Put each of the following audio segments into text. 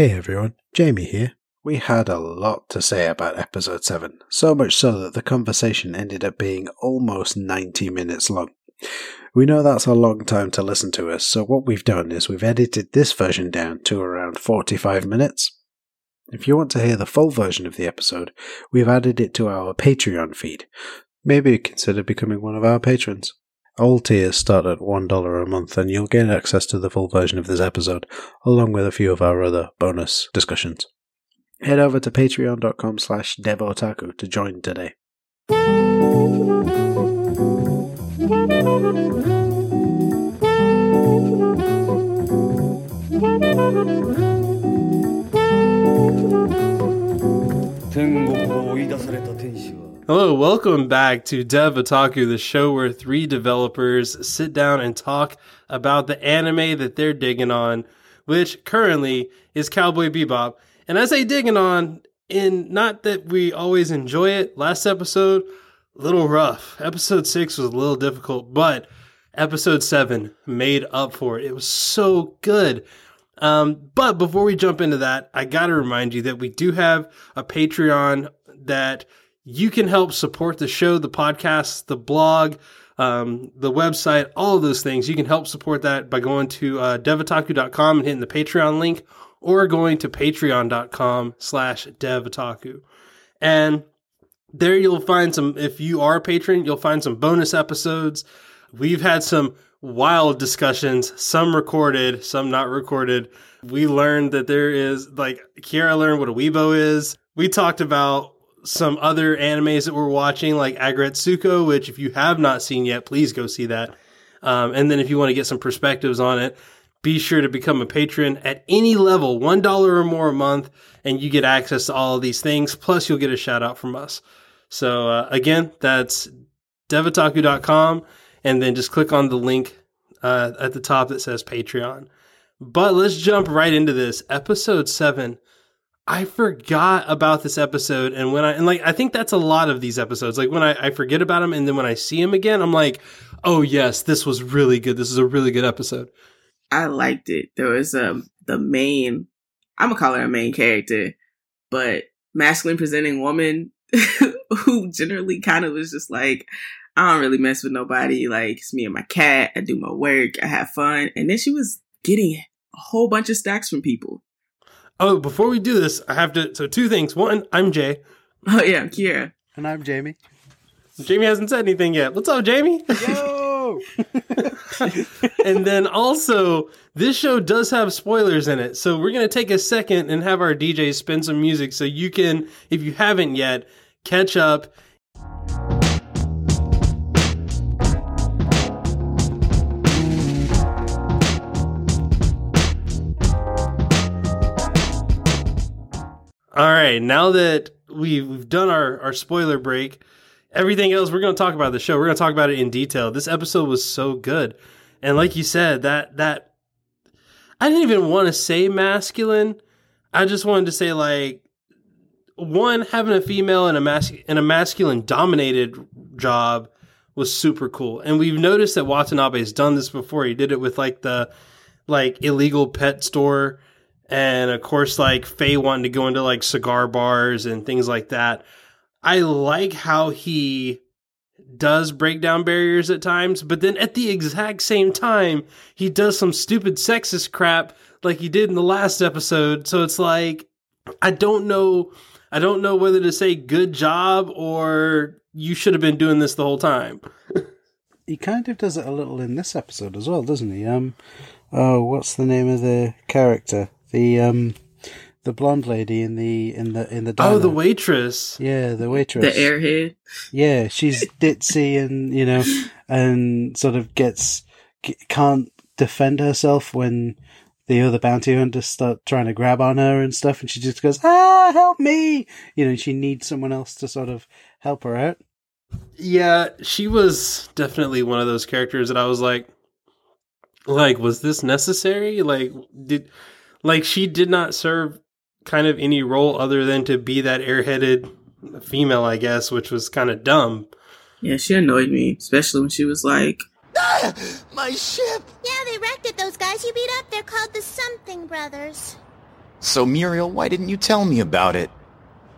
Hey everyone, Jamie here. We had a lot to say about episode 7, so much so that the conversation ended up being almost 90 minutes long. We know that's a long time to listen to us, so what we've done is we've edited this version down to around 45 minutes. If you want to hear the full version of the episode, we've added it to our Patreon feed. Maybe consider becoming one of our patrons. All tiers start at $1 a month, and you'll gain access to the full version of this episode, along with a few of our other bonus discussions. Head over to patreon.com slash devotaku to join today. Hello, welcome back to Dev Otaku, the show where three developers sit down and talk about the anime that they're digging on, which currently is Cowboy Bebop. And I say digging on, in not that we always enjoy it. Last episode, a little rough. Episode six was a little difficult, but episode seven made up for it. It was so good. Um, but before we jump into that, I got to remind you that we do have a Patreon that you can help support the show, the podcast, the blog, um, the website, all of those things. You can help support that by going to uh, devotaku.com and hitting the Patreon link or going to patreon.com slash devotaku. And there you'll find some, if you are a patron, you'll find some bonus episodes. We've had some wild discussions, some recorded, some not recorded. We learned that there is, like, Kiara learned what a Weibo is. We talked about some other animes that we're watching, like Aggretsuko, which if you have not seen yet, please go see that. Um, and then if you want to get some perspectives on it, be sure to become a patron at any level, $1 or more a month, and you get access to all of these things. Plus, you'll get a shout out from us. So, uh, again, that's devotaku.com, and then just click on the link uh, at the top that says Patreon. But let's jump right into this. Episode 7. I forgot about this episode, and when I and like I think that's a lot of these episodes. Like when I, I forget about them, and then when I see them again, I'm like, oh yes, this was really good. This is a really good episode. I liked it. There was um the main I'm gonna call her a main character, but masculine presenting woman who generally kind of was just like, I don't really mess with nobody. Like it's me and my cat. I do my work. I have fun. And then she was getting a whole bunch of stacks from people. Oh, before we do this, I have to. So two things. One, I'm Jay. Oh yeah, I'm Kira. And I'm Jamie. Jamie hasn't said anything yet. What's up, Jamie? Yo! and then also, this show does have spoilers in it. So we're going to take a second and have our DJ spin some music so you can, if you haven't yet, catch up. Right, now that we've, done our, our spoiler break, everything else we're going to talk about the show. We're going to talk about it in detail. This episode was so good. And like you said, that that I didn't even want to say masculine. I just wanted to say like one having a female in a mas- in a masculine dominated job was super cool. And we've noticed that Watanabe has done this before. He did it with like the like illegal pet store and of course like Faye wanting to go into like cigar bars and things like that. I like how he does break down barriers at times, but then at the exact same time, he does some stupid sexist crap like he did in the last episode. So it's like I don't know I don't know whether to say good job or you should have been doing this the whole time. he kind of does it a little in this episode as well, doesn't he? Um, oh, what's the name of the character? The um, the blonde lady in the in the in the diner. Oh, the waitress. yeah, the waitress, The airhead. Yeah, she's ditzy and you know, and sort of gets can't defend herself when the other bounty hunters start trying to grab on her and stuff, and she just goes, "Ah, help me!" You know, she needs someone else to sort of help her out. Yeah, she was definitely one of those characters that I was like like was this necessary? Like did like she did not serve kind of any role other than to be that airheaded female, I guess, which was kind of dumb. Yeah, she annoyed me, especially when she was like, ah, My ship! Yeah, they wrecked it. Those guys you beat up, they're called the Something Brothers. So, Muriel, why didn't you tell me about it?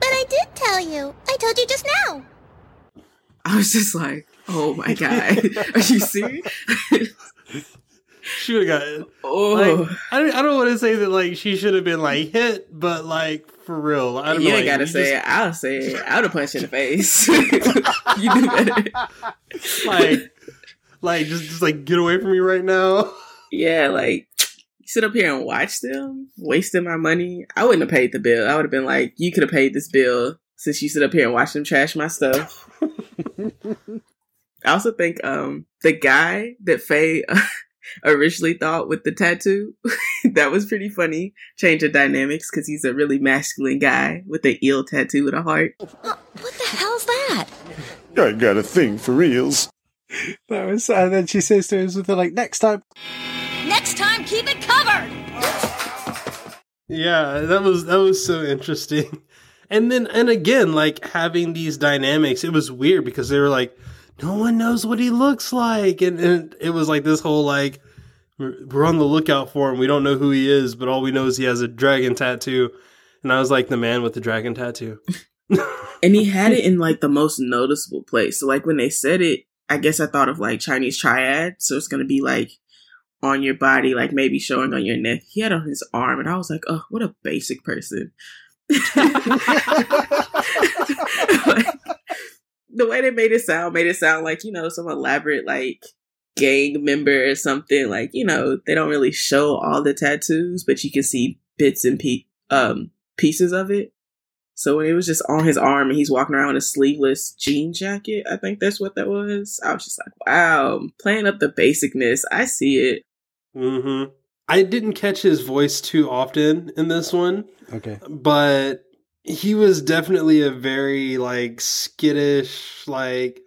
But I did tell you. I told you just now. I was just like, oh my god, are you serious? She would have got. oh, Like, I don't. I don't want to say that like she should have been like hit, but like for real, I don't you know. ain't like, gotta say just- it. I'll say it. I would have punched in the face. you do better. like, like just just like get away from me right now. Yeah, like sit up here and watch them, wasting my money. I wouldn't have paid the bill. I would have been like, you could have paid this bill since you sit up here and watch them trash my stuff. I also think um the guy that Faye originally thought with the tattoo that was pretty funny. Change of dynamics because he's a really masculine guy with an eel tattoo with a heart. Uh, what the hell's that? I got a thing for eels. That was, and then she says to him something like, "Next time." Next time, keep it covered. Yeah, that was that was so interesting. And then and again, like having these dynamics, it was weird because they were like, no one knows what he looks like, and, and it was like this whole like we're we're on the lookout for him. We don't know who he is, but all we know is he has a dragon tattoo. And I was like the man with the dragon tattoo. And he had it in like the most noticeable place. So like when they said it, I guess I thought of like Chinese triad. So it's gonna be like on your body, like maybe showing on your neck. He had it on his arm, and I was like, oh, what a basic person. Like, the way they made it sound made it sound like, you know, some elaborate like gang member or something. Like, you know, they don't really show all the tattoos, but you can see bits and pe- um pieces of it. So when it was just on his arm and he's walking around in a sleeveless jean jacket, I think that's what that was. I was just like, wow, playing up the basicness. I see it. hmm I didn't catch his voice too often in this one. Okay. but he was definitely a very like skittish like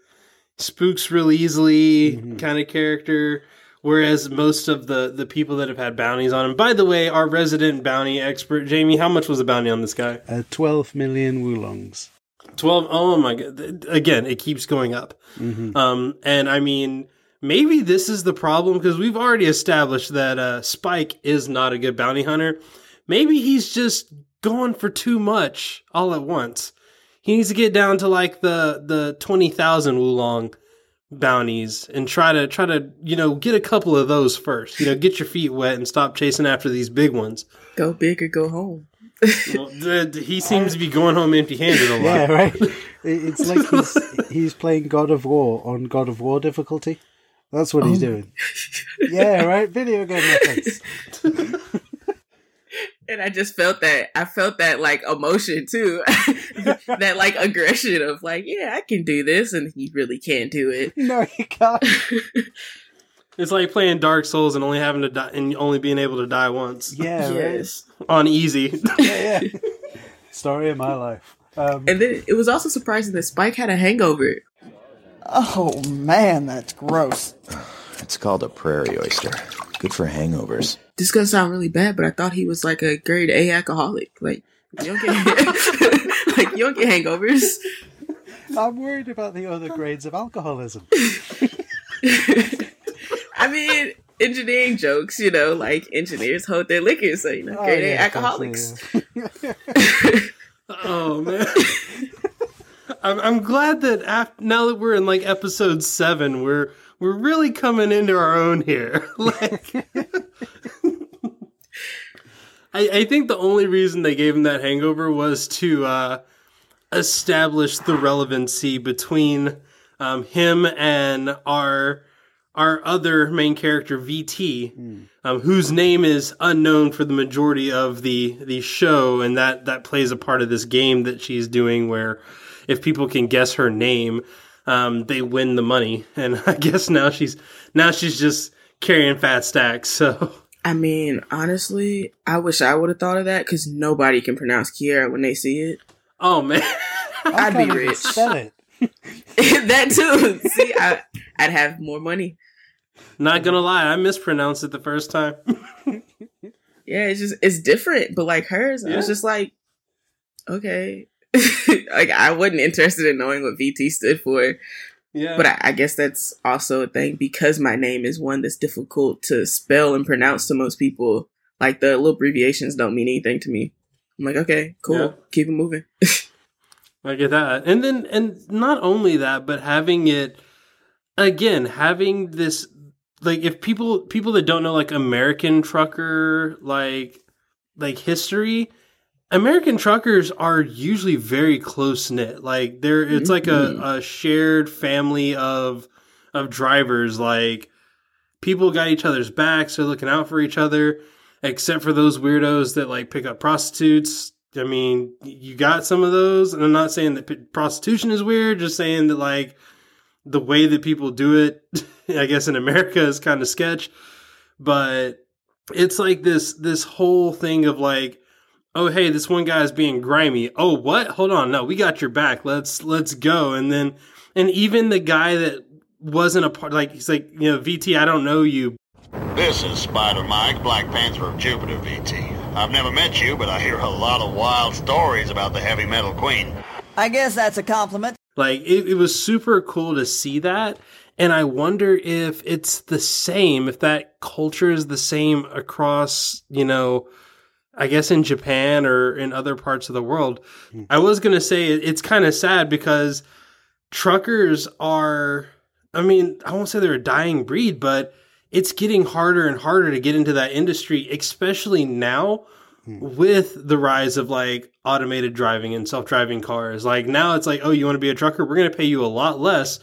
spooks real easily Mhm. kind of character whereas most of the the people that have had bounties on him by the way our resident bounty expert jamie how much was the bounty on this guy Uh, Twelve million woolongs. 12 oh my god again it keeps going up Mm-hmm. um and i mean maybe this is the problem because we've already established that uh spike is not a good bounty hunter maybe he's just going for too much all at once he needs to get down to like the the 20,000 woolong bounties and try to try to you know get a couple of those first you know get your feet wet and stop chasing after these big ones Go big or go home. well, th- th- he seems to be going home empty-handed a lot Yeah, right. It's like he's he's playing God of War on God of War difficulty. That's what he's Oh. doing. Yeah, right. Video game reference. And I just felt that I felt that like emotion too. that like aggression of like, yeah, I can do this and he really can't do it. No, you can't. It's like playing Dark Souls and only having to die and only being able to die once Yeah, right. yes. on easy. Yeah, yeah. Story of my life. Um, And then it was also surprising that Spike had a hangover. Oh man, that's gross. It's called a prairie oyster. Good for hangovers. This is gonna sound really bad, but I thought he was like a grade A alcoholic. Like you don't get like you don't get hangovers. I'm worried about the other grades of alcoholism. I mean, engineering jokes, you know, like engineers hold their liquor, so you know, Oh, grade A yeah, alcoholics. oh man. I'm, I'm glad that after, now that we're in like episode seven, we're we're really coming into our own here. like, I, I think the only reason they gave him that hangover was to uh, establish the relevancy between um, him and our our other main character VT, um, whose name is unknown for the majority of the the show, and that that plays a part of this game that she's doing, where if people can guess her name, um, they win the money. And I guess now she's now she's just carrying fat stacks. So I mean, honestly, I wish I would have thought of that because nobody can pronounce Kiera when they see it. oh man, I I'd be rich. Spell it. that too. See, I, I'd have more money. not gonna lie, I mispronounced it the first time. Yeah, it's just it's different, but like hers, I was just like, okay. like I wasn't interested in knowing what VT stood for, Yeah, but I, I guess that's also a thing because my name is one that's difficult to spell and pronounce to most people. Like the little abbreviations don't mean anything to me. I'm like, okay, cool, Yeah. keep it moving. I get that. And then and not only that, but having it again, having this like if people people that don't know like American trucker like like history, American truckers are usually very close knit. Like they're it's like a, mm. a shared family of of drivers. Like people got each other's backs, they're looking out for each other, except for those weirdos that like pick up prostitutes. I mean, you got some of those, and I'm not saying that p- prostitution is weird, just saying that like the way that people do it, I guess in America is kind of sketch. But it's like this this whole thing of like, oh hey, this one guy's being grimy. Oh what? Hold on, no, we got your back. Let's let's go. And then and even the guy that wasn't a part, like he's like you know VT, I don't know you, This is Spider Mike, Black Panther of Jupiter VT. I've never met you, but I hear a lot of wild stories about the heavy metal queen. I guess that's a compliment. Like it, it was super cool to see that. And I wonder if it's the same, if that culture is the same across, you know, I guess in Japan or in other parts of the world. Hmm. I was going to say it's kind of sad because truckers are, I mean, I won't say they're a dying breed, but it's getting harder and harder to get into that industry, especially now hmm. with the rise of like automated driving and self-driving cars. Like now it's like oh you want to be a trucker? We're going to pay you a lot less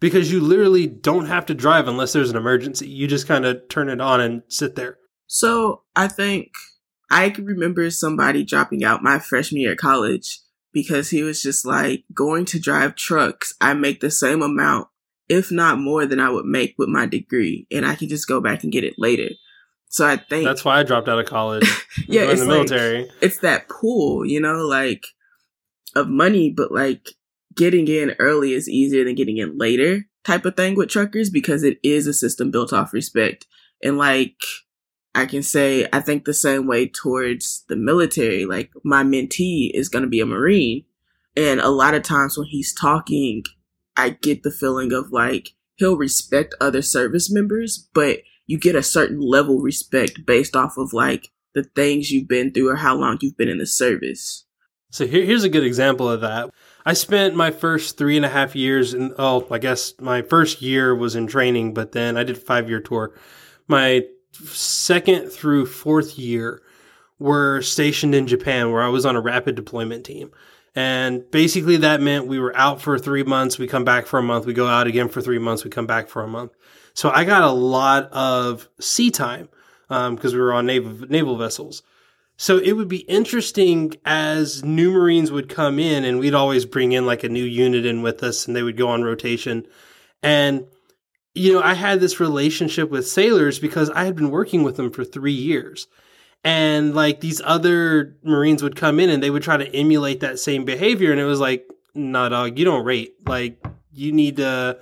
because you literally don't have to drive unless there's an emergency. You just kind of turn it on and sit there. So I think I can remember somebody dropping out my freshman year of college because he was just like going to drive trucks. I make the same amount, if not more than I would make with my degree, and I can just go back and get it later. So I think that's why i dropped out of college yeah, in it's the like- military it's that pool, you know, like of money, but like getting in early is easier than getting in later type of thing with truckers because it is a system built off respect. And like I can say, I think the same way towards the military. Like my mentee is going to be a Marine. And a lot of times when he's talking, I get the feeling of like he'll respect other service members, but you get a certain level respect based off of like the things you've been through or how long you've been in the service. So here, here's a good example of that. I spent my first three and a half years in, oh, I guess my first year was in training, but then I did five year tour. My second through fourth year were stationed in Japan where I was on a rapid deployment team. And basically that meant we were out for three months, we come back for a month, we go out again for three months, we come back for a month. So I got a lot of sea time um, because we were on naval, naval vessels. So it would be interesting as new Marines would come in and we'd always bring in like a new unit in with us and they would go on rotation. And, you know, I had this relationship with sailors because I had been working with them for three years. And like these other Marines would come in and they would try to emulate that same behavior. And it was like, nah, dog, you don't rate. Like you need to,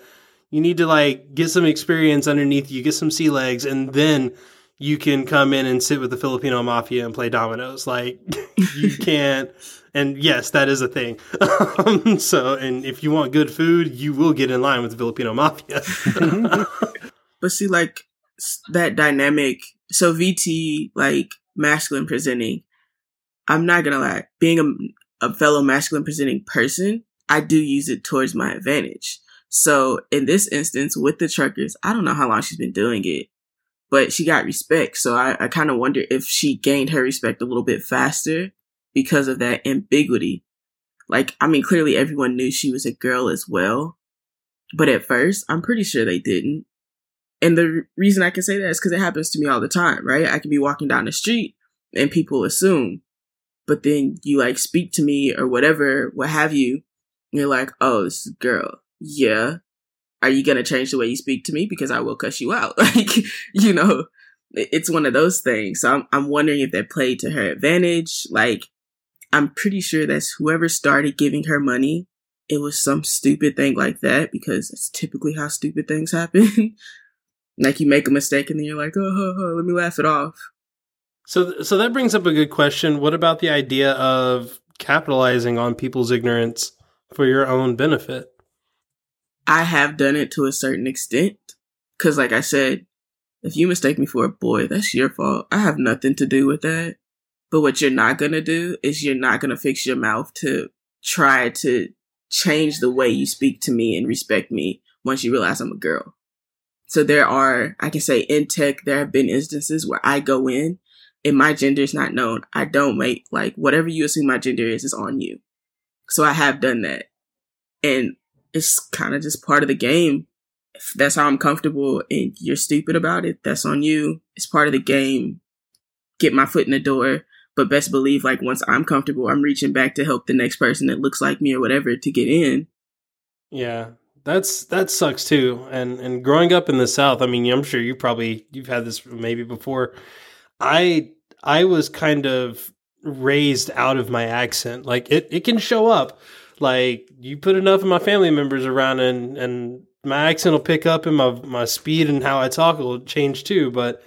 you need to like get some experience underneath you, get some sea legs, and then you can come in and sit with the Filipino mafia and play dominoes. Like you can't. And yes, that is a thing. Um, so, and if you want good food, you will get in line with the Filipino mafia. But see, like that dynamic. So VT, like masculine presenting. I'm not gonna lie. Being a, a fellow masculine presenting person, I do use it towards my advantage. So in this instance, with the truckers, I don't know how long she's been doing it, but she got respect. So I, I kind of wonder if she gained her respect a little bit faster because of that ambiguity. Like, I mean, clearly everyone knew she was a girl as well. But at first, I'm pretty sure they didn't. And the reason I can say that is because it happens to me all the time, right? I can be walking down the street and people assume, but then you like speak to me or whatever, what have you. And you're like, oh, this is a girl. Yeah. Are you going to change the way you speak to me? Because I will cuss you out. Like, you know, it's one of those things. So I'm, I'm wondering if that played to her advantage. Like, I'm pretty sure that's whoever started giving her money. It was some stupid thing like that because that's typically how stupid things happen. like you make a mistake and then you're like, oh, ho, ho, let me laugh it off. so, so that brings up a good question. What about the idea of capitalizing on people's ignorance for your own benefit? I have done it to a certain extent. Cause like I said, If you mistake me for a boy, that's your fault. I have nothing to do with that. But what you're not going to do is you're not going to fix your mouth to try to change the way you speak to me and respect me once you realize I'm a girl. So there are, I can say in tech, there have been instances where I go in and my gender is not known. I don't make like whatever you assume my gender is is on you. So I have done that. And it's kind of just part of the game. If that's how I'm comfortable and you're stupid about it, that's on you. It's part of the game. Get my foot in the door. But best believe, like, once I'm comfortable, I'm reaching back to help the next person that looks like me or whatever to get in. Yeah, that's that sucks too. And and growing up in the South, I mean, I'm sure you probably you've had this maybe before. I I was kind of raised out of my accent. Like it, it can show up. Like you put enough of my family members around and and my accent will pick up and my my speed and how I talk will change too. But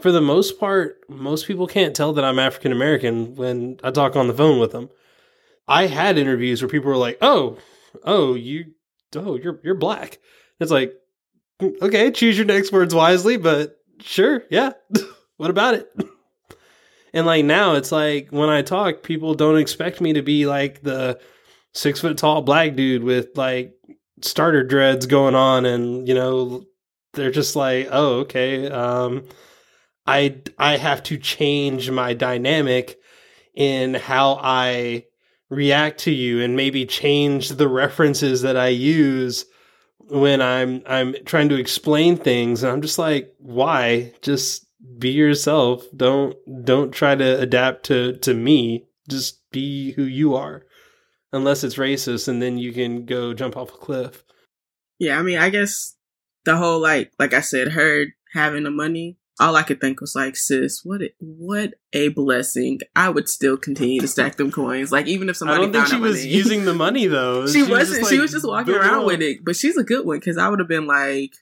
for the most part, most people can't tell that I'm African American when I talk on the phone with them. I had interviews where people were like, "Oh, oh, you, oh, you're you're black." It's like, mm, okay, choose your next words wisely, but sure, yeah. what about it? and like now, it's like when I talk, people don't expect me to be like the six foot tall black dude with like starter dreads going on, and you know, they're just like, oh, okay. Um, I I have to change my dynamic in how I react to you and maybe change the references that I use when I'm I'm trying to explain things. And I'm just like why? Just be yourself. Don't don't try to adapt to to me. Just be who you are unless it's racist and then you can go jump off a cliff yeah i mean i guess the whole like like i said her having the money all I could think was like, sis, what a, what a blessing. I would still continue to stack them coins. Like even if somebody I don't think she was name. using the money though. she, was wasn't. just, she was just walking around with it. But she's a good one because I would have been like,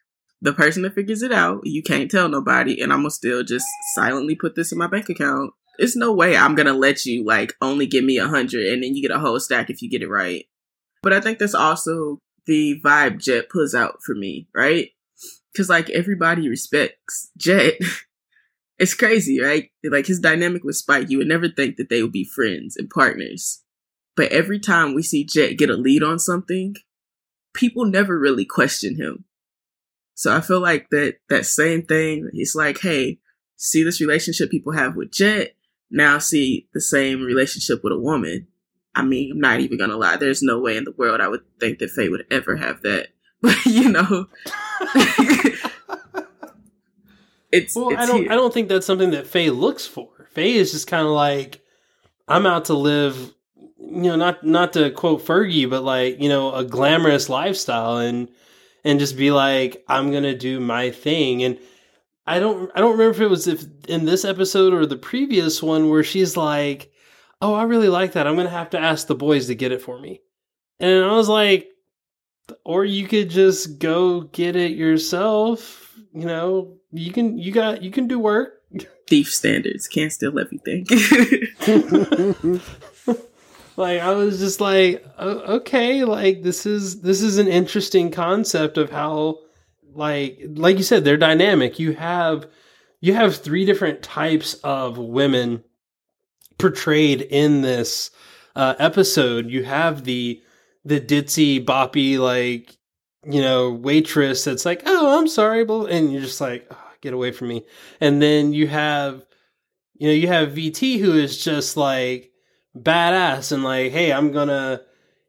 the person that figures it out, you can't tell nobody, and I'm gonna still just silently put this in my bank account. It's no way I'm gonna let you like only give me a hundred and then you get a whole stack if you get it right. But I think that's also the vibe Jet pulls out for me, right? Because like everybody respects Jet. it's crazy, right? Like his dynamic with Spike, you would never think that they would be friends and partners. But every time we see Jet get a lead on something, people never really question him. So I feel like that that same thing. It's like, hey, see this relationship people have with Jet. Now see the same relationship with a woman. I mean, I'm not even gonna lie. There's no way in the world I would think that Faye would ever have that. But you know, it's Well, it's I don't. here. I don't think that's something that Faye looks for. Faye is just kind of like, I'm out to live. You know, not not to quote Fergie, but like you know, a glamorous lifestyle, and and just be like, I'm gonna do my thing. And I don't. I don't remember if it was if in this episode or the previous one where she's like, Oh, I really like that. I'm gonna have to ask the boys to get it for me. And I was like, or you could just go get it yourself. You know, you can. You got. You can do work. thief standards can't steal everything. like I was just like, okay, like this is this is an interesting concept of how, like, like you said, they're dynamic. You have you have three different types of women portrayed in this uh, episode. You have the the ditzy boppy like you know waitress that's like, oh, I'm sorry, and you're just like, oh, get away from me. And then you have you know you have VT who is just like badass and like, hey, I'm gonna.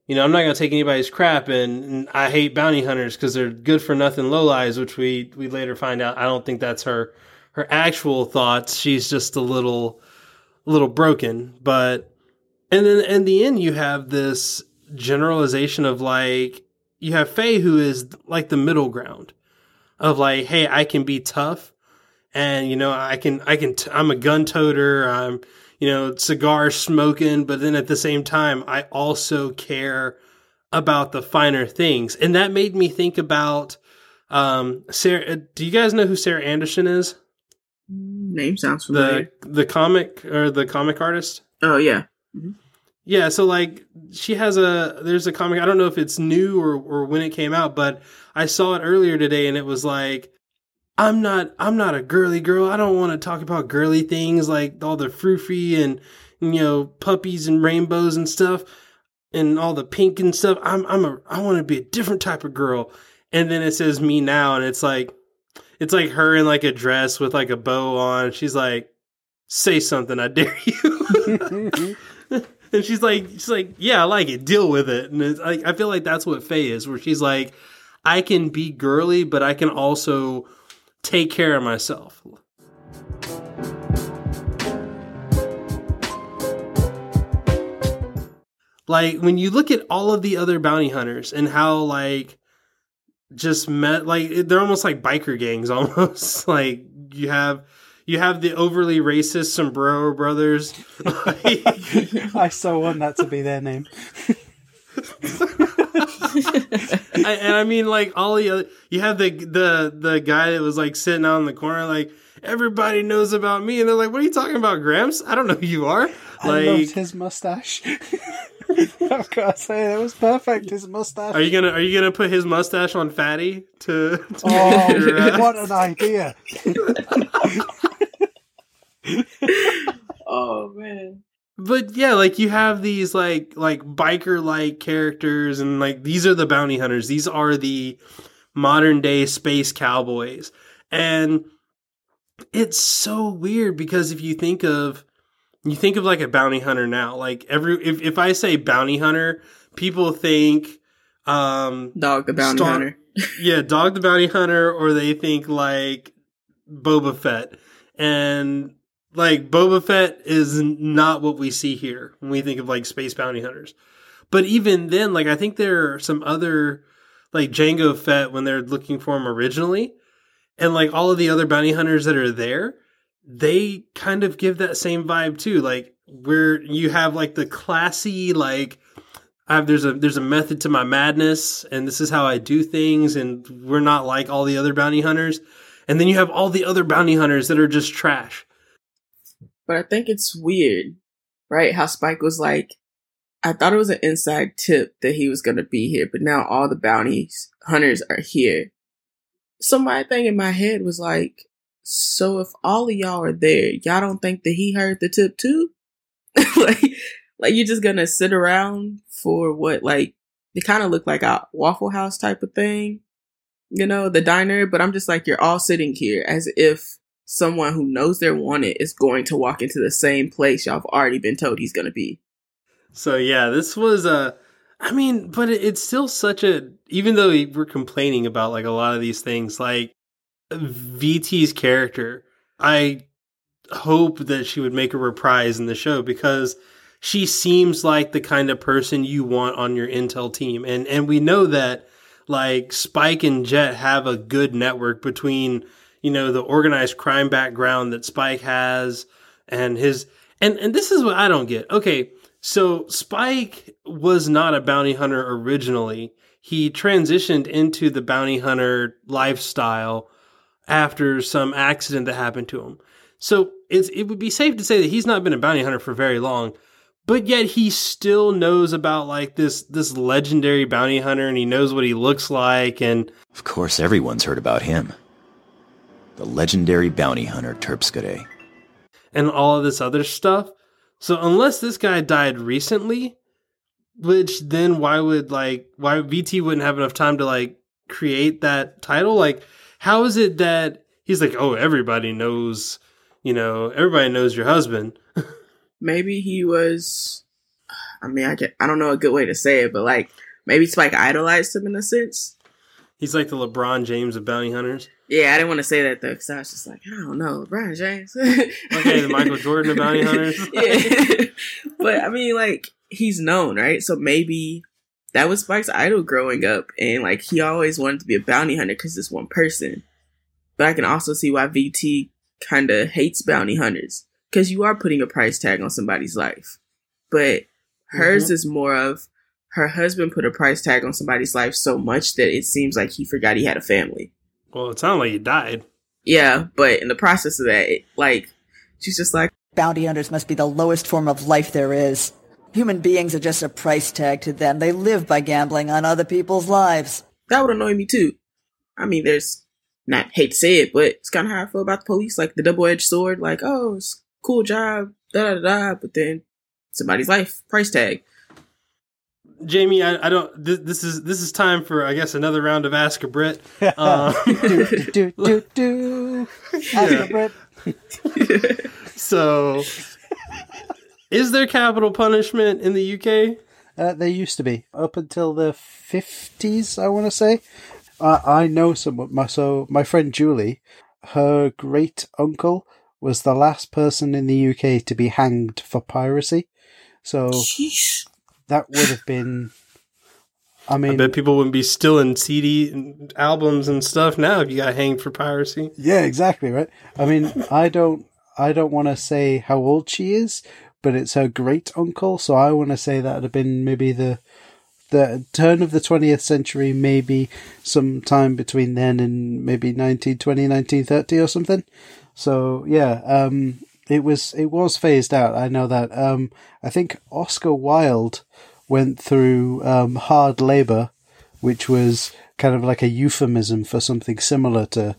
You know, I'm not gonna take anybody's crap, and, and I hate bounty hunters because they're good for nothing low lowlies, which we we later find out. I don't think that's her her actual thoughts. She's just a little a little broken, but and then in the end you have this generalization of like you have Faye who is like the middle ground of like, hey, I can be tough, and you know I can I can I'm a gun toter, I'm you know cigar smoking, but then at the same time I also care about the finer things, and that made me think about um Sarah. Do you guys know who Sarah Anderson is? Name sounds familiar. the the comic or the comic artist. oh yeah, Yeah, so like she has a there's a comic I don't know if it's new or or when it came out, but I saw it earlier today and it was like I'm not I'm not a girly girl. I don't want to talk about girly things like all the frou-frou and you know puppies and rainbows and stuff and all the pink and stuff. I'm I'm a I want to be a different type of girl. And then it says me now and it's like it's like her in like a dress with like a bow on. She's like say something, I dare you. and she's like she's like yeah, I like it. Deal with it. And it's like I feel like that's what Faye is where she's like I can be girly but I can also take care of myself. Like when you look at all of the other bounty hunters and how like just met like they're almost like biker gangs almost like you have you have the overly racist sombrero brothers like, I so want that to be their name. I, and I mean, like all the other, you have the the the guy that was like sitting out in the corner, like everybody knows about me, and they're like, "What are you talking about, Gramps? I don't know who you are." I loved Like, his mustache. I've got to say, that was perfect. His mustache. are you gonna are you gonna put his mustache on Fatty to? to Oh, your, uh, what an idea! Oh man. But yeah, like you have these like like biker like characters, and like these are the bounty hunters. These are the modern day space cowboys, and it's so weird because if you think of you think of like a bounty hunter now, like every if if I say bounty hunter, people think um Dog the bounty Star- hunter. yeah, Dog the Bounty Hunter, or they think like Boba Fett. And like Boba Fett is not what we see here when we think of like space bounty hunters. But even then, like I think there are some other like Jango Fett when they're looking for him originally, and like all of the other bounty hunters that are there, they kind of give that same vibe too. Like where you have like the classy like I have there's a there's a method to my madness, and this is how I do things, and we're not like all the other bounty hunters. And then you have all the other bounty hunters that are just trash. But I think it's weird, right? How Spike was like, I thought it was an inside tip that he was gonna be here, but now all the bounty hunters are here. So my thing in my head was like, so if all of y'all are there, y'all don't think that he heard the tip too? like, like you're just gonna sit around for what? Like, it kind of looked like a Waffle House type of thing, you know, the diner. But I'm just like, you're all sitting here as if someone who knows they're wanted is going to walk into the same place y'all have already been told he's gonna be. So yeah, this was a. I mean, but it, it's still such a. Even though we- we're complaining about like a lot of these things, like VT's character, I hope that she would make a reprise in the show because she seems like the kind of person you want on your intel team, and and we know that like Spike and Jet have a good network between you know the organized crime background that Spike has and his and and this is what I don't get. Okay, so Spike was not a bounty hunter originally. He transitioned into the bounty hunter lifestyle after some accident that happened to him. So it's it would be safe to say that he's not been a bounty hunter for very long, but yet he still knows about like this this legendary bounty hunter and he knows what he looks like and Of course, everyone's heard about him. The legendary bounty hunter Terpsichore. and all of this other stuff. So unless this guy died recently, which then why would like why VT wouldn't have enough time to like create that title? Like how is it that he's like, "Oh, everybody knows, you know, everybody knows your husband." Maybe he was. I mean, I can, I don't know a good way to say it, but like maybe Spike idolized him in a sense. He's like the LeBron James of bounty hunters. Yeah, I didn't want to say that though, because I was just like, I don't know, LeBron James. Okay, the Michael Jordan of bounty hunters. yeah, but I mean, like he's known, right? So maybe that was Spike's idol growing up, and like he always wanted to be a bounty hunter because this one person. But I can also see why VT kind of hates bounty hunters because you are putting a price tag on somebody's life. But hers mm-hmm. is more of her husband put a price tag on somebody's life so much that it seems like he forgot he had a family. Well, it sounded like he died. Yeah, but in the process of that, it, like she's just like, Bounty hunters must be the lowest form of life there is. Human beings are just a price tag to them. They live by gambling on other people's lives. that would annoy me too. I mean, there's not hate to say it, but it's kind of how I feel about the police, like the double edged sword. Like, oh, it's cool job, da da da, but then somebody's life price tag. Jamie, I, I don't. This, this is this is time for I guess another round of Ask a Brit. Um, do, do, do, do. Ask a Brit. so, is there capital punishment in the UK? Uh, there used to be up until the fifties, I want to say. Uh, I know some. My so my friend Julie, her great uncle was the last person in the UK to be hanged for piracy. So Sheesh. That would have been. I I mean, bet people wouldn't be stealing CD and albums and stuff now if you got hanged for piracy. Yeah, exactly right. I mean, I don't, I don't want to say how old she is, but it's her great uncle, so I want to say that would have been maybe the the turn of the twentieth century, maybe sometime between then and maybe 1920, 1930 or something. So yeah, um, it was it was phased out. I know that. Um, I think Oscar Wilde went through um, hard labor, which was kind of like a euphemism for something similar to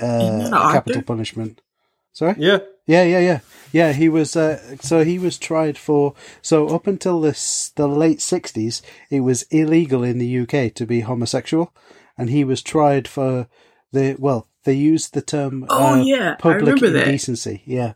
uh, capital punishment. Sorry. Yeah, Yeah, yeah, yeah, yeah. He was uh, so he was tried for so up until this the late sixties, it was illegal in the UK to be homosexual, and he was tried for the well. They used the term Oh, uh, yeah, I public indecency. Yeah,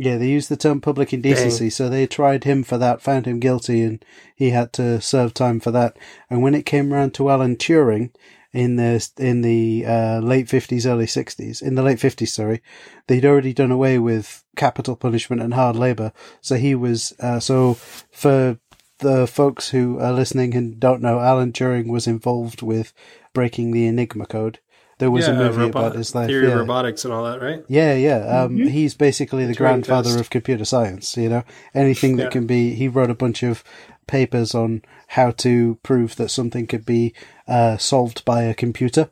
yeah. They used the term public indecency, so they tried him for that, found him guilty, and he had to serve time for that. And when it came round to Alan Turing in the in the uh, late fifties, early sixties, in the late fifties, sorry, they'd already done away with capital punishment and hard labour. So he was uh, so for the folks who are listening and don't know, Alan Turing was involved with breaking the Enigma code. There was yeah, a movie robot- about his life. theory yeah. of robotics and all that, right? Yeah, yeah. Um, He's basically the Turing grandfather test. of computer science. You know, anything that Yeah. can be. He wrote a bunch of papers on how to prove that something could be uh, solved by a computer.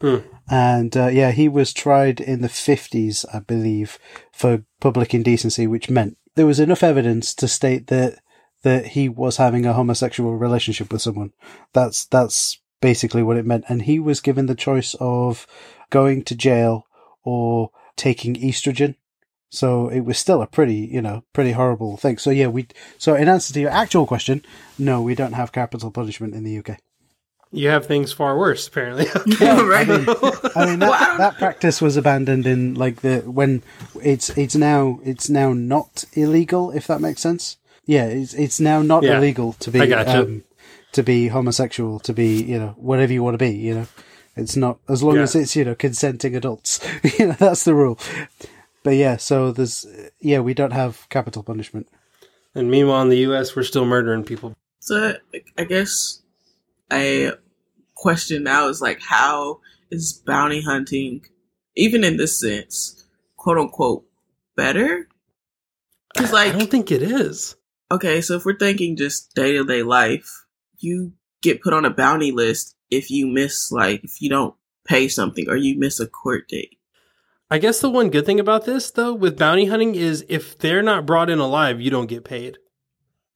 Hmm. And uh, yeah, he was tried in the fifties, I believe, for public indecency, which meant there was enough evidence to state that that he was having a homosexual relationship with someone. That's that's basically what it meant. And he was given the choice of going to jail or taking estrogen. So it was still a pretty, you know, pretty horrible thing. So yeah, we. So in answer to your actual question, no, we don't have capital punishment in the UK. You have things far worse, apparently. right. I mean, that, Well, I don't- that practice was abandoned in like the when it's it's now it's now not illegal if that makes sense. Yeah, it's it's now not Yeah. illegal to be I gotcha. um, to be homosexual, to be you know whatever you want to be. You know, it's not as long Yeah. as it's you know consenting adults. you know that's the rule. But yeah, so there's yeah we don't have capital punishment. and meanwhile, in the U.S., we're still murdering people. So I guess a question now is like, how is bounty hunting, even in this sense, quote unquote, better? Because like, I don't think it is. okay, so if we're thinking just day to day life, you get put on a bounty list if you miss like if you don't pay something or you miss a court date. I guess the one good thing about this, though, with bounty hunting is if they're not brought in alive, you don't get paid.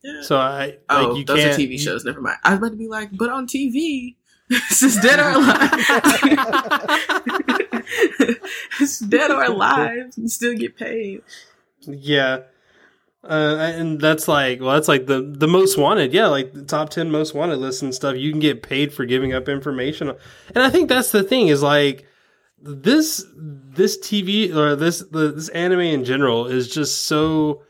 Yeah. So I like oh, you those can't. are TV you- shows. Never mind. I was about to be like, but on TV, this is dead or alive. it's dead or alive. You still get paid. Yeah. Uh, and that's like, well, that's like the the most wanted. Yeah, like the top ten most wanted list and stuff. You can get paid for giving up information, and I think that's the thing is like this this TV or this the, this anime in general is just so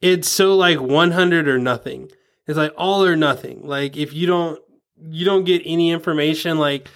it's so like one hundred or nothing. It's like all or nothing. Like if you don't you don't get any information, like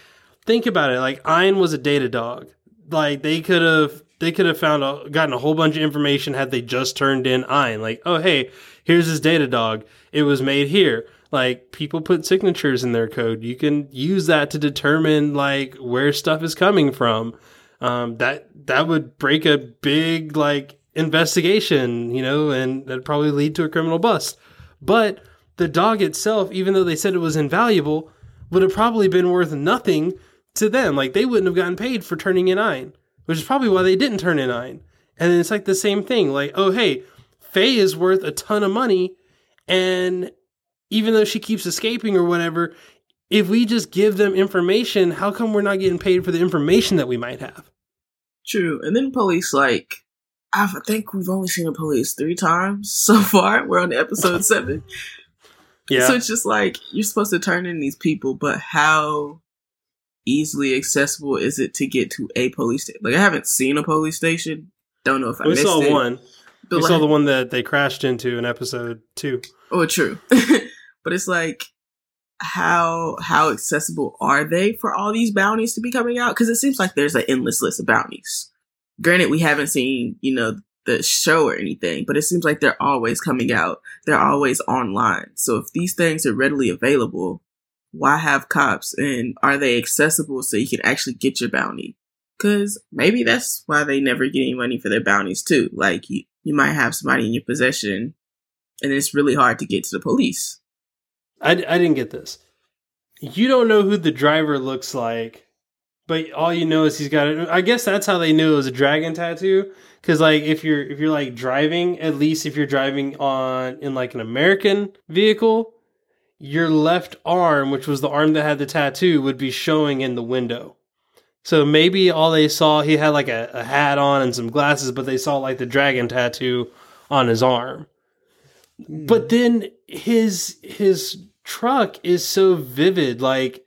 think about it. Like Ein was a data dog. Like they could have they could have found a, gotten a whole bunch of information had they just turned in Ein. Like, oh hey, here's this data dog. It was made here. Like people put signatures in their code. You can use that to determine like where stuff is coming from. Um, that that would break a big like investigation, you know, and that'd probably lead to a criminal bust. But the dog itself, even though they said it was invaluable, would have probably been worth nothing to them. Like they wouldn't have gotten paid for turning in Ein, which is probably why they didn't turn in Ein. And then it's like the same thing. Like, oh hey, Faye is worth a ton of money, and even though she keeps escaping or whatever, if we just give them information, how come we're not getting paid for the information that we might have? True. And then police, like, I think we've only seen the police three times so far. We're on episode seven. Yeah. So it's just like, you're supposed to turn in these people, but how easily accessible is it to get to a police station? Like, I haven't seen a police station. Don't know if I we missed saw it. one. But we like, saw the one that they crashed into in episode two. Oh, true. but it's like, how how accessible are they for all these bounties to be coming out? Because it seems like there's an endless list of bounties. Granted, we haven't seen you know the show or anything, but it seems like they're always coming out. They're always online. So if these things are readily available, why have cops? And are they accessible so you can actually get your bounty? Because maybe that's why they never get any money for their bounties too. Like you, you might have somebody in your possession, and it's really hard to get to the police. I, I didn't get this. You don't know who the driver looks like, but all you know is he's got it. I guess that's how they knew it was a dragon tattoo. Because like if you're if you're like driving, at least if you're driving on in like an American vehicle, your left arm, which was the arm that had the tattoo, would be showing in the window. So maybe all they saw he had like a, a hat on and some glasses, but they saw like the dragon tattoo on his arm. Hmm. But then his his truck is so vivid. Like,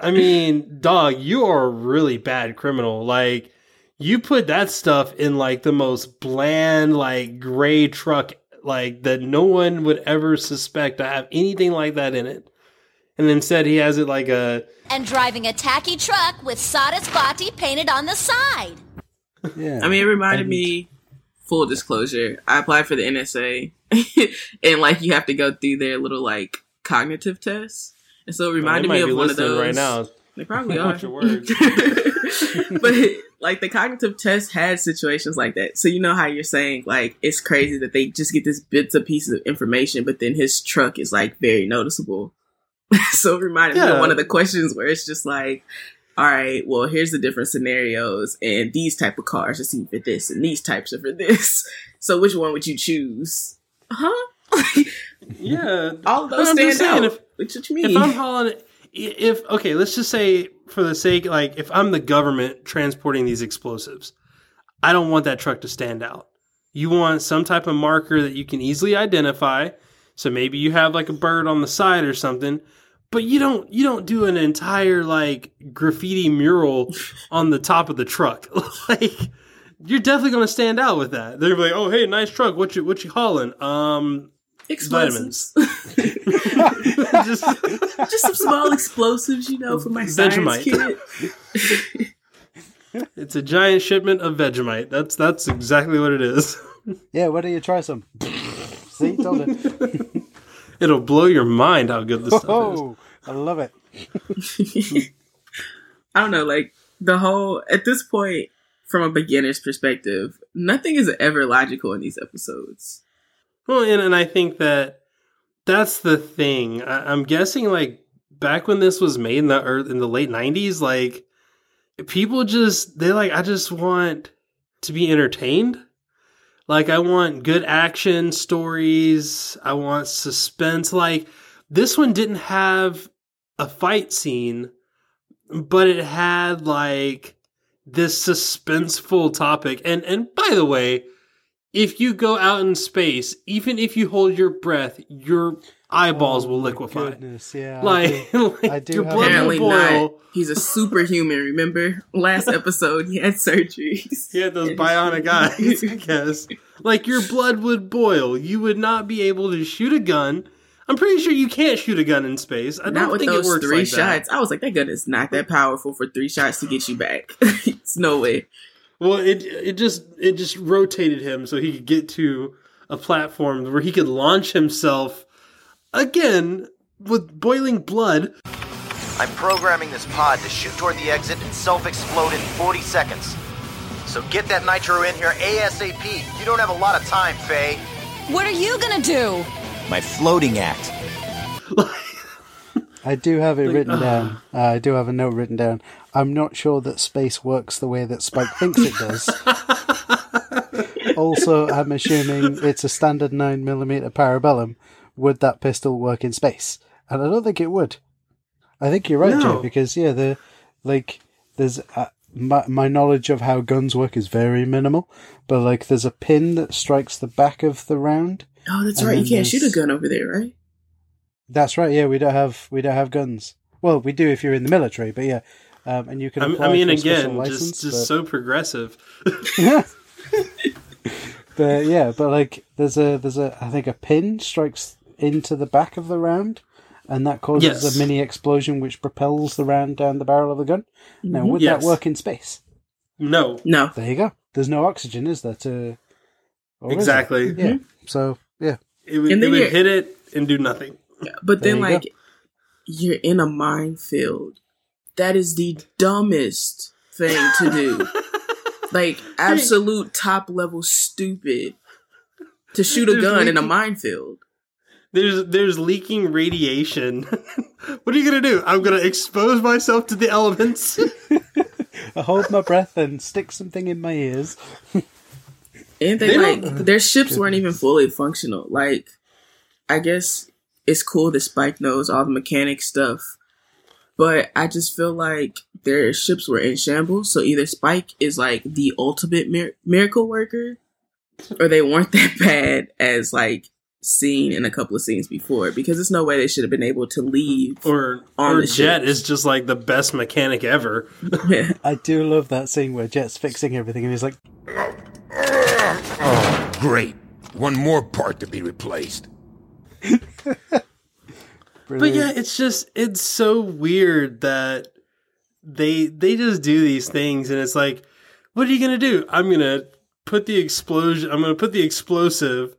I mean, dog, you are a really bad criminal. Like, you put that stuff in like the most bland, like gray truck, like that no one would ever suspect to have anything like that in it. And instead, he has it like a And driving a tacky truck with Sarasvati painted on the side. Yeah. I mean, it reminded And- me. Full disclosure: I applied for the NSA, and like you have to go through their little like cognitive tests, and so it oh, reminded might me of one of those. right now. They probably are. Your words. but like the cognitive test had situations like that. So you know how you're saying like it's crazy that they just get this bits of pieces of information, but then his truck is like very noticeable. so it reminded me of one of the questions where it's just like, all right, well here's the different scenarios, and these type of cars are seen for this, and these types are for this. So which one would you choose? Huh? yeah. All those stand out. if- Which what you mean? if I'm hauling if okay, let's just say for the sake, like if I'm the government transporting these explosives, I don't want that truck to stand out. You want some type of marker that you can easily identify. So maybe you have like a bird on the side or something, but you don't you don't do an entire like graffiti mural on the top of the truck. like you're definitely going to stand out with that. They're like, "Oh, hey, nice truck. What you what you hauling?" Um, Explosives. just just some small explosives, you know, for my science Vegemite. kit. It's a giant shipment of Vegemite. That's that's exactly what it is. Yeah, why don't you try some? See, told it. It'll blow your mind how good this stuff is. Oh, I love it. I don't know, like the whole at this point, from a beginner's perspective, nothing is ever logical in these episodes. Well, and, and I think that that's the thing. I, I'm guessing like back when this was made in the earth in the late '90s, like people just they like I just want to be entertained. Like I want good action stories. I want suspense. Like this one didn't have a fight scene, but it had like this suspenseful topic. And and by the way, if you go out in space, even if you hold your breath, your eyeballs oh will Oh my liquefy. Goodness, yeah. I Like, do. like I do your blood a- will boil. not. He's a superhuman. Remember last episode he had surgeries. He had those bionic eyes, I guess. Like your blood would boil. You would not be able to shoot a gun. I'm pretty sure you can't shoot a gun in space. I not don't with think it those works three like shots. I was like, that gun is not that powerful for three shots to get you back. it's no way. That. Well, it it just it just rotated him so he could get to a platform where he could launch himself again with boiling blood. I'm programming this pod to shoot toward the exit and self-explode in 40 seconds. So get that nitro in here ASAP. You don't have a lot of time, Faye. What are you gonna do? My floating act. I do have it written ah. down. Uh, I do have a note written down. I'm not sure that space works the way that Spike thinks it does. also, I'm assuming it's a standard 9mm parabellum. Would that pistol work in space? And I don't think it would. I think you're right, No. Jay, because yeah, the like there's uh, my my knowledge of how guns work is very minimal, but like there's a pin that strikes the back of the round. Oh, that's right. You can't shoot a gun over there, right? That's right. Yeah, we don't have we don't have guns. Well, we do if you're in the military, but yeah, um, and you can. I mean, Apply I mean for a special again, license, just just but- so progressive. But yeah, but like there's a there's a I think a pin strikes into the back of the round, and that causes Yes. a mini explosion which propels the round down the barrel of the gun. Now, Mhm. would Yes. that work in space? No, No. There you go. There's no oxygen, is there? To or is there? exactly. Yeah. So yeah, It would, it would hit it and do nothing. But There then, you go. like, you're in a minefield. That is the dumbest thing to do. like, absolute top level stupid to shoot a There's gun in a minefield. There's there's leaking radiation. what are you gonna do? I'm gonna expose myself to the elements. I hold my breath and stick something in my ears. And They they like don't- their ships weren't even fully functional. Like, I guess it's cool that Spike knows all the mechanic stuff, but I just feel like their ships were in shambles. So either Spike is like the ultimate mir- miracle worker, or they weren't that bad as like seen in a couple of scenes before. Because there's no way they should have been able to leave. or On or the Jet ships. is just like the best mechanic ever. I do love that scene where Jet's fixing everything and he's like, Oh, great. One more part to be replaced. But yeah, it's just it's so weird that they they just do these things and it's like, what are you gonna do? I'm gonna put the explosion I'm gonna put the explosive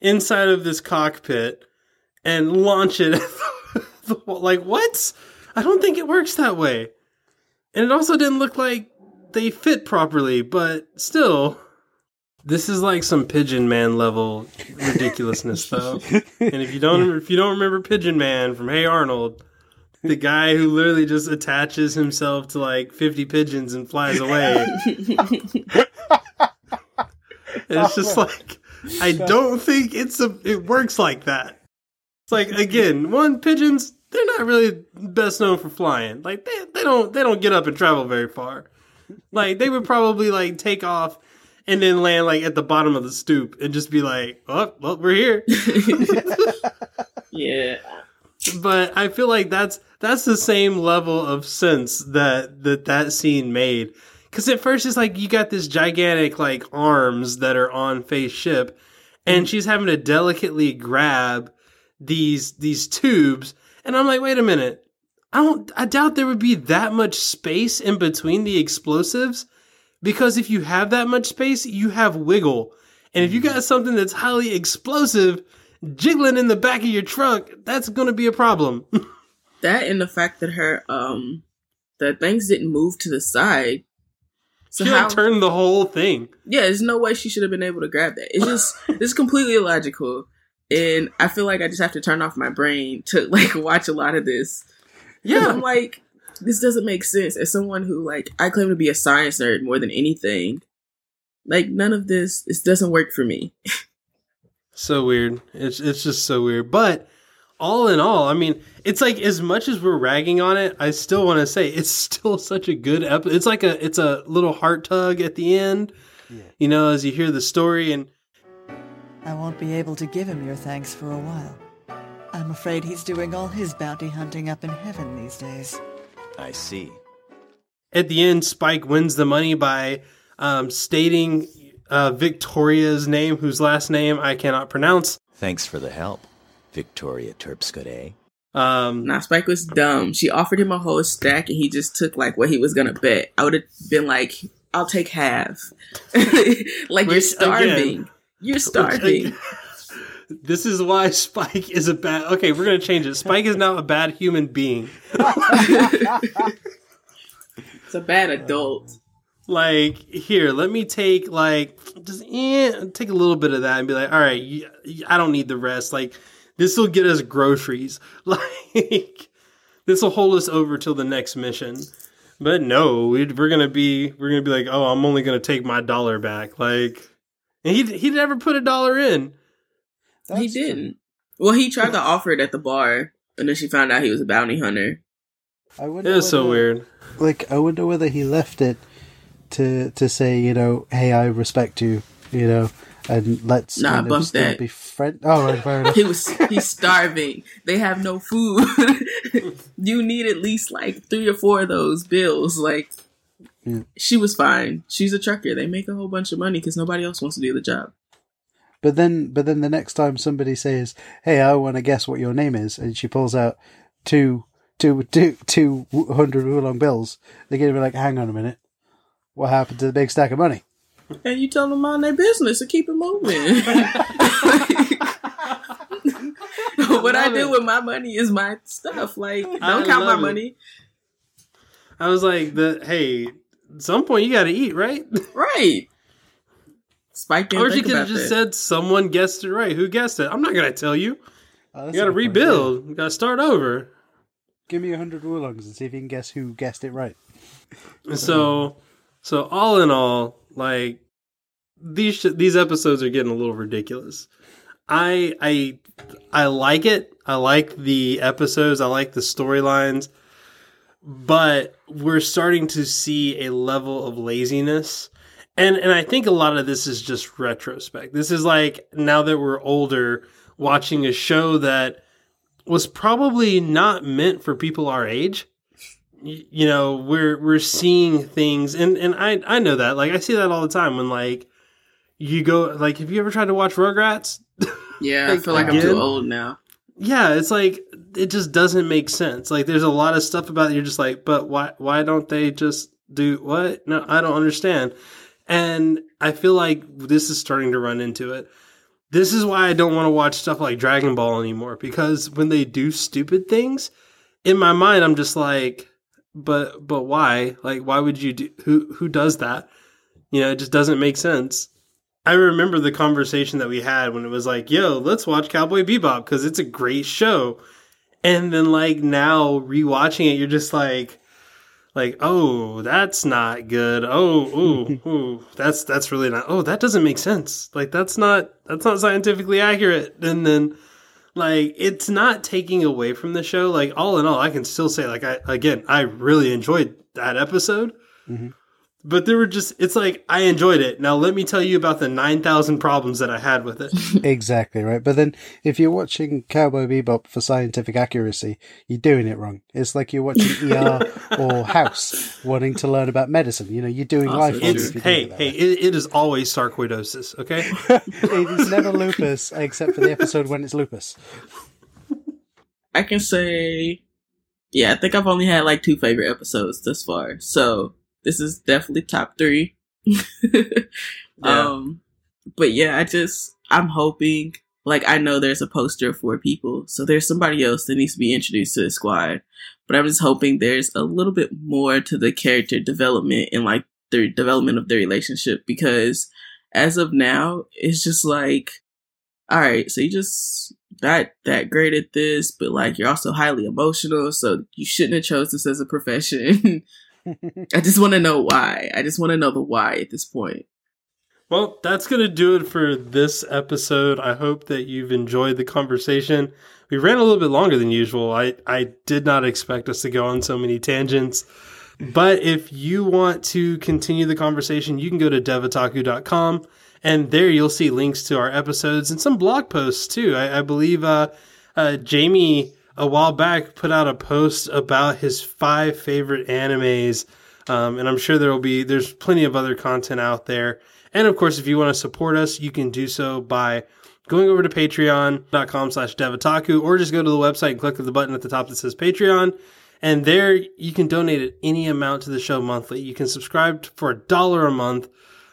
inside of this cockpit and launch it like what? I don't think it works that way. And it also didn't look like they fit properly, but still this is like some Pigeon Man level ridiculousness, though. And if you don't, if you don't remember Pigeon Man from Hey Arnold, the guy who literally just attaches himself to like fifty pigeons and flies away, it's just like I don't think it's a it works like that. It's like again, one pigeons they're not really best known for flying. Like they they don't they don't get up and travel very far. Like they would probably like take off and then land like at the bottom of the stoop and just be like, "Oh, well, we're here." yeah. but I feel like that's that's the same level of sense that that that scene made. Because at first it's like you got this gigantic like arms that are on Faye's ship, and she's having to delicately grab these these tubes, and I'm like, wait a minute, I don't, I doubt there would be that much space in between the explosives, because if you have that much space, you have wiggle, and if you got something that's highly explosive jiggling in the back of your trunk, that's going to be a problem. That and the fact that her um the things didn't move to the side. So she how like turned the whole thing. yeah, there's no way she should have been able to grab that. It's just it's completely illogical. And I feel like I just have to turn off my brain to like watch a lot of this. Yeah. I'm like, this doesn't make sense. As someone who like I claim to be a science nerd more than anything, like none of this this doesn't work for me. So weird. It's it's just so weird. But all in all, I mean, it's like as much as we're ragging on it, I still want to say it's still such a good episode. It's like a it's a little heart tug at the end. Yeah. You know, as you hear the story and I won't be able to give him your thanks for a while. I'm afraid he's doing all his bounty hunting up in heaven these days. I see. at the end, Spike wins the money by um, stating uh, Victoria's name, whose last name I cannot pronounce. Thanks for the help, Victoria Terpsichore. Um, Nah, Spike was dumb. She offered him a whole stack and he just took like what he was gonna bet. I would have been like, I'll take half. like you're starving. again- you're starving. This is why Spike is a bad. Okay, we're gonna change it. Spike is now a bad human being. it's a bad adult. Like here, let me take like just eh, take a little bit of that and be like, all right, I don't need the rest. Like this will get us groceries. Like this will hold us over till the next mission. But no, we, we're gonna be we're gonna be like, oh, I'm only gonna take my dollar back. Like, and he he never put a dollar in. He didn't. Well, he tried to offer it at the bar, and then she found out he was a bounty hunter. I It wonder was so weird. Like, I wonder whether he left it to to say, you know, hey, I respect you, you know, and let's Nah, kind of bump that. be friends. Oh, right, fair enough. he was he's starving. They have no food. you need at least like three or four of those bills. Like Yeah. she was fine. She's a trucker. They make a whole bunch of money because nobody else wants to do the job. But then, but then the next time somebody says, "Hey, I want to guess what your name is," and she pulls out two, two, two, two hundred woolong bills, they're gonna be like, "Hang on a minute, what happened to the big stack of money?" And you tell them mind their business and keep it moving. what I love do it. with my money is my stuff. Like, don't I count my it. money. I was like, the hey, at some point you got to eat, right? Right. Spike didn't or she could have just that. said someone guessed it right. Who guessed it? I'm not gonna tell you. Oh, You got to a point, rebuild. You got to start over. Give me a hundred woolongs and see if you can guess who guessed it right. So, so all in all, like these sh- these episodes are getting a little ridiculous. I I I like it. I like the episodes. I like the storylines, but we're starting to see a level of laziness. And and I think a lot of this is just retrospect. This is like now that we're older watching a show that was probably not meant for people our age. Y- you know we're we're seeing things and and I I know that. Like I see that all the time when like you go like have you ever tried to watch Rugrats? Yeah, I feel like I'm too old now. yeah it's like it just doesn't make sense. Like there's a lot of stuff about it you're just like but why why don't they just do what? No I don't understand and I feel like this is starting to run into it. This is why I don't want to watch stuff like Dragon Ball anymore because when they do stupid things in my mind I'm just like but but why? Like why would you do who who does that? You know it just doesn't make sense. I remember the conversation that we had when it was like yo let's watch Cowboy Bebop because it's a great show. And then like now rewatching it you're just like like oh that's not good. Oh ooh, ooh that's that's really not oh that doesn't make sense. Like that's not that's not scientifically accurate. And then like it's not taking away from the show. Like all in all i can still say like i again i really enjoyed that episode. Mhm. But there were just it's like i enjoyed it now let me tell you about the 9000 problems that i had with it exactly right. But then, if you're watching Cowboy Bebop for scientific accuracy, you're doing it wrong. It's like you're watching ER or House, wanting to learn about medicine. You know, you're doing Also life it's you do hey it hey it, it is always sarcoidosis okay it's never lupus except for the episode when it's lupus. I can say, yeah, I think I've only had like two favorite episodes thus far. So this is definitely top three. Um, but yeah, I just, I'm hoping, like, I know there's a poster for people. So there's somebody else that needs to be introduced to the squad. But I'm just hoping there's a little bit more to the character development and like the development of their relationship because as of now, it's just like, all right, so you just not that great at this, but like you're also highly emotional, so you shouldn't have chose this as a profession. I just want to know why. I just want to know the why at this point. Well, that's going to do it for this episode. I hope that you've enjoyed the conversation. We ran a little bit longer than usual. I, I did not expect us to go on so many tangents. But if you want to continue the conversation, you can go to devataku.com and there you'll see links to our episodes and some blog posts too. I, I believe uh, uh, Jamie a while back put out a post about his five favorite animes. Um, and I'm sure there will be, there's plenty of other content out there. And of course, if you want to support us, you can do so by going over to patreon.com slash devataku or just go to the website and click the button at the top that says Patreon. And there you can donate any amount to the show monthly. You can subscribe for a dollar a month.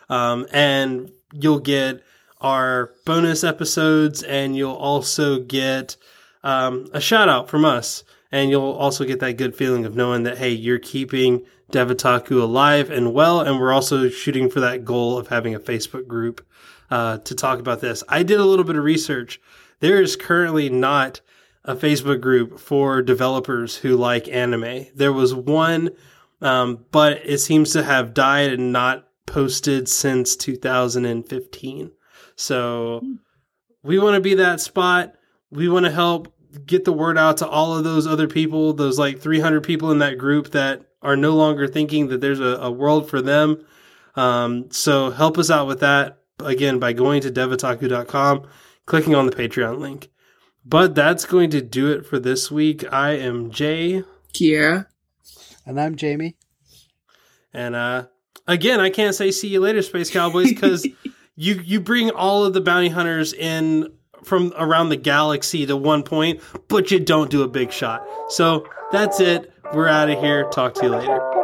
Um, and you'll get our bonus episodes and you'll also get, um, a shout out from us. And you'll also get that good feeling of knowing that, hey, you're keeping Devataku alive and well. And we're also shooting for that goal of having a Facebook group uh, to talk about this. I did a little bit of research. There is currently not a Facebook group for developers who like anime. There was one, um, but it seems to have died and not posted since 2015. So we want to be that spot. We want to help get the word out to all of those other people, those like 300 people in that group that are no longer thinking that there's a, a world for them. Um, so help us out with that again by going to devataku.com, clicking on the Patreon link. But that's going to do it for this week. I am Jay. Kiera. And I'm Jamie. And uh, again, I can't say see you later, Space Cowboys, because you you bring all of the bounty hunters in from around the galaxy to one point, but you don't do a big shot. So that's it. We're out of here. Talk to you later.